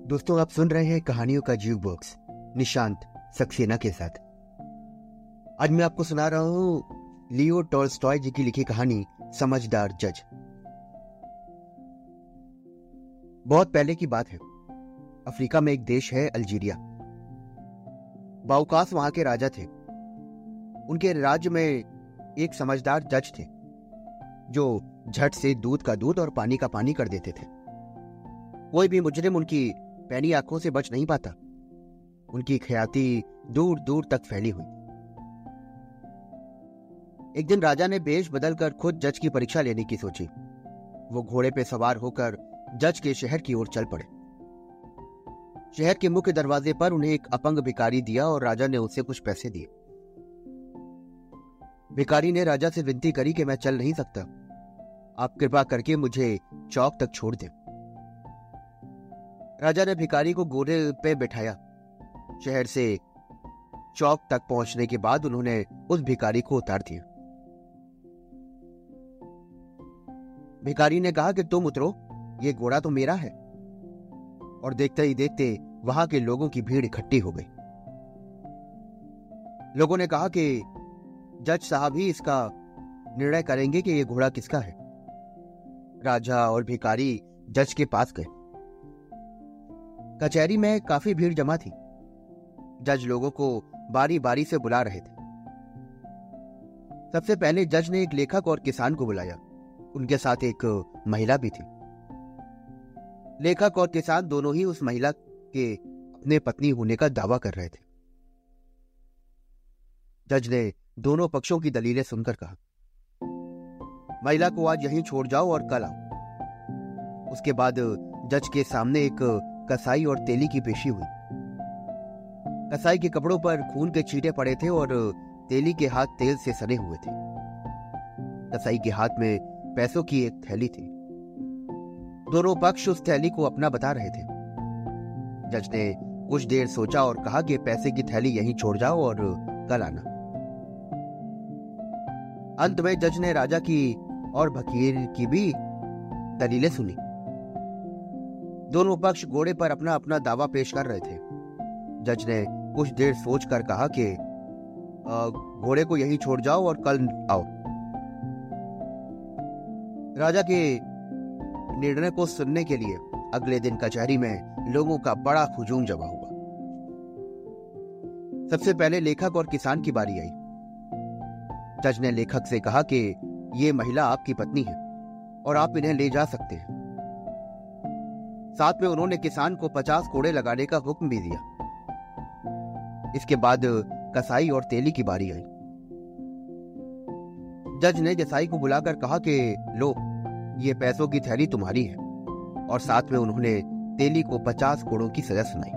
दोस्तों, आप सुन रहे हैं कहानियों का जीव बॉक्स निशांत सक्सेना के साथ। आज मैं आपको सुना रहा हूँ लियो टॉल्स्टॉय जी की लिखी कहानी, समझदार जज। बहुत पहले की बात है। अफ्रीका में एक देश है अल्जीरिया। बाउकास वहाँ के राजा थे। उनके राज्य में एक समझदार जज थे, जो झट से दूध का दूध और पानी का पानी कर देते थे। कोई भी मुजरिम उनकी पैनी आँखों से बच नहीं पाता। उनकी ख्याति दूर दूर तक फैली हुई। एक दिन राजा ने बेश बदलकर खुद जज की परीक्षा लेने की सोची। वो घोड़े पे सवार होकर जज के शहर की ओर चल पड़े। शहर के मुख्य दरवाजे पर उन्हें एक अपंग भिकारी दिया और राजा ने उसे कुछ पैसे दिए। भिकारी ने राजा से विनती करी कि मैं चल नहीं सकता। आप कृपा करके मुझे चौक तक छोड़ दें। राजा ने भिकारी को घोड़े पे बिठाया। शहर से चौक तक पहुँचने के बाद उन्होंने उस भिकारी को उतार दिया। भिकारी ने कहा कि, तुम उतरो, ये घोड़ा तो मेरा है। और देखते ही देखते वहाँ के लोगों की भीड़ इकट्ठी हो गई। लोगों ने कहा कि, जज साहब ही इसका निर्णय करेंगे कि यह घोड़ा किसका है? राजा और भिकारी जज के पास गए। कचहरी में काफ़ी भीड़ जमा थी। जज लोगों को बारी बारी से बुला रहे थे। सबसे पहले जज ने एक लेखक और किसान को बुलाया। उनके साथ एक महिला भी थी। लेखक और किसान दोनों ही उस महिला के अपने पत्नी होने का दावा कर रहे थे। जज ने दोनों पक्षों की दलीलें सुनकर कहा, महिला को आज यहीं छोड़ जाओ और कल आओ। उसके बाद जज के सामने एक कसाई और तेली की पेशी हुई। कसाई के कपड़ों पर खून के छींटे पड़े थे और तेली के हाथ तेल से सने हुए थे। कसाई के हाथ में पैसों की एक थैली थी। दोनों पक्ष उस थैली को अपना बता रहे थे। जज ने कुछ देर सोचा और कहा कि पैसे की थैली यहीं छोड़ जाओ और कल आना। अंत में जज ने राजा की और भकीर की भी दलीलें सुनी। दोनों पक्ष घोड़े पर अपना अपना दावा पेश कर रहे थे। जज ने कुछ देर सोचकर कहा कि घोड़े को यहीं छोड़ जाओ और कल आओ। राजा के निर्णय को सुनने के लिए अगले दिन कचहरी में लोगों का बड़ा हुजूम जमा हुआ। सबसे पहले लेखक और किसान की बारी आई। जज ने लेखक से कहा कि, ये महिला आपकी पत्नी है और आप इन्हें ले जा सकते हैं। साथ में उन्होंने किसान को पचास कोड़े लगाने का हुक्म भी दिया। इसके बाद कसाई और तेली की बारी आई। जज ने जसाई को बुलाकर कहा कि, लो, ये पैसों की थैली तुम्हारी है। और साथ में उन्होंने तेली को पचास कोड़ों की सजा सुनाई।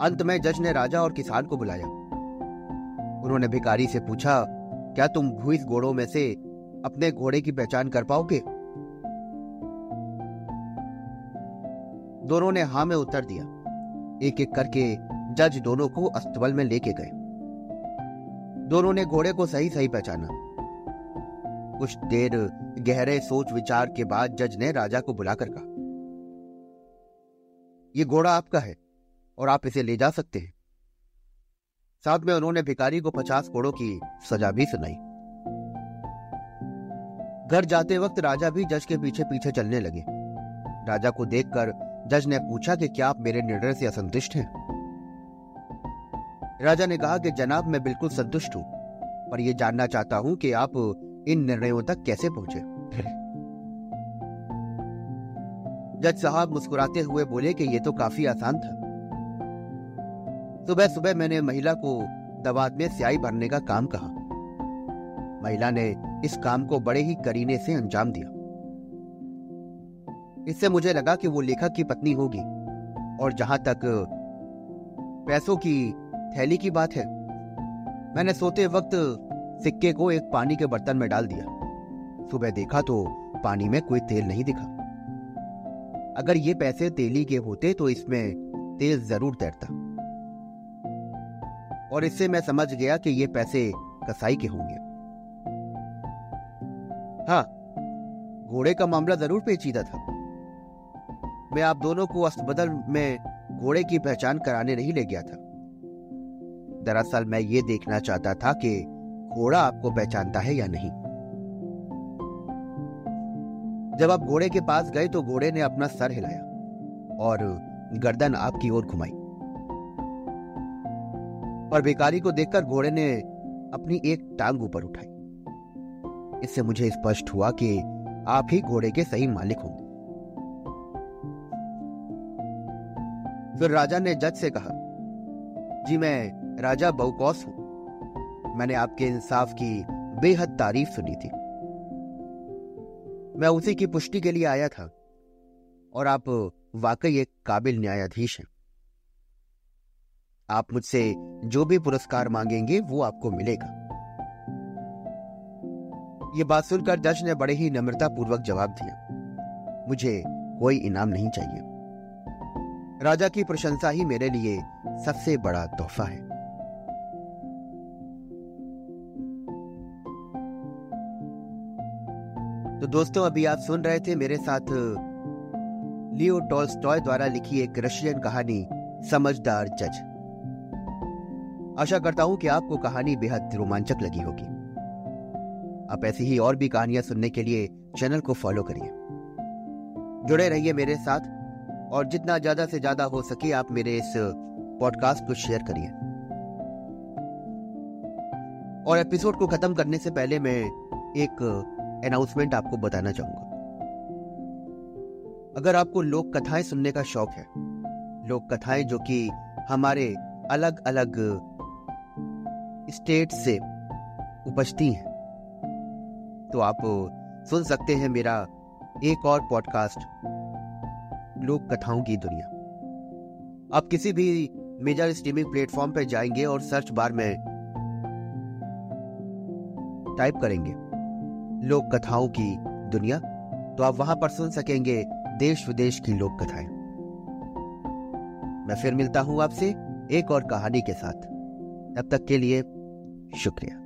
अंत में जज ने राजा और किसान को बुलाया। उन्होंने भिकारी से पूछा, क्या तुम भूस घोड़ों में से अपने घोड़े की पहचान कर पाओगे? दोनों ने हा में उत्तर दिया। एक एक करके जज दोनों को अस्तबल में लेके गए। दोनों ने घोड़े को सही सही पहचाना। कुछ देर गहरे सोच विचार के बाद जज ने राजा को बुलाकर कहा यह घोड़ा आपका है और आप इसे ले जा सकते हैं। साथ में उन्होंने भिकारी को पचास घोड़ों की सजा भी सुनाई। घर जाते वक्त राजा भी जज के पीछे पीछे चलने लगे। राजा को देखकर जज ने पूछा कि क्या आप मेरे निर्णय से असंतुष्ट हैं? राजा ने कहा कि जनाब, मैं बिल्कुल संतुष्ट हूँ, पर यह जानना चाहता हूँ कि आप इन निर्णयों तक कैसे पहुँचे। जज साहब मुस्कुराते हुए बोले कि यह तो काफ़ी आसान था। सुबह सुबह मैंने महिला को दवात में स्याही भरने का काम कहा। महिला ने इस काम को बड़े ही करीने से अंजाम दिया। इससे मुझे लगा कि वो लेखक की पत्नी होगी। और जहाँ तक पैसों की थैली की बात है, मैंने सोते वक्त सिक्के को एक पानी के बर्तन में डाल दिया। सुबह देखा तो पानी में कोई तेल नहीं दिखा। अगर ये पैसे तेली के होते तो इसमें तेल ज़रूर तैरता। और इससे मैं समझ गया कि ये पैसे कसाई के होंगे। हाँ घोड़े का मामला ज़रूर पेचीदा था। मैं आप दोनों को अस्पताल में घोड़े की पहचान कराने नहीं ले गया था। दरअसल मैं ये देखना चाहता था कि घोड़ा आपको पहचानता है या नहीं। जब आप घोड़े के पास गए तो घोड़े ने अपना सर हिलाया और गर्दन आपकी ओर घुमाई। और भिकारी को देखकर घोड़े ने अपनी एक टांग ऊपर उठाई। इससे मुझे स्पष्ट हुआ कि आप ही घोड़े के सही मालिक होंगे। फिर राजा ने जज से कहा, जी, मैं राजा बहुकौस हूँ। मैंने आपके इंसाफ की बेहद तारीफ़ सुनी थी। मैं उसी की पुष्टि के लिए आया था और आप वाकई एक काबिल न्यायाधीश हैं। आप मुझसे जो भी पुरस्कार मांगेंगे, वो आपको मिलेगा। ये बात सुनकर जज ने बड़े ही नम्रता पूर्वक जवाब दिया, मुझे कोई इनाम नहीं चाहिए। राजा की प्रशंसा ही मेरे लिए सबसे बड़ा तोहफा है। तो दोस्तों, अभी आप सुन रहे थे मेरे साथ, लियो टॉल्स्टॉय द्वारा लिखी एक रशियन कहानी, समझदार जज। आशा करता हूँ कि आपको कहानी बेहद रोमांचक लगी होगी। आप ऐसी ही और भी कहानियाँ सुनने के लिए चैनल को फॉलो करिए। जुड़े रहिए मेरे साथ और जितना ज़्यादा से ज़्यादा हो सके आप मेरे इस पॉडकास्ट को शेयर करिए। और एपिसोड को खत्म करने से पहले मैं एक अनाउंसमेंट आपको बताना चाहूँगा। अगर आपको लोक कथाएँ सुनने का शौक है, लोक कथाएँ जो कि हमारे अलग अलग स्टेट से उपजती हैं तो आप सुन सकते हैं मेरा एक और पॉडकास्ट लोक कथाओं की दुनिया। आप किसी भी मेजर स्ट्रीमिंग प्लेटफॉर्म पर जाएँगे और सर्च बार में टाइप करेंगे लोक कथाओं की दुनिया तो आप वहाँ पर सुन सकेंगे देश विदेश की लोक कथाएँ मैं फिर मिलता हूँ आपसे एक और कहानी के साथ। तब तक के लिए शुक्रिया।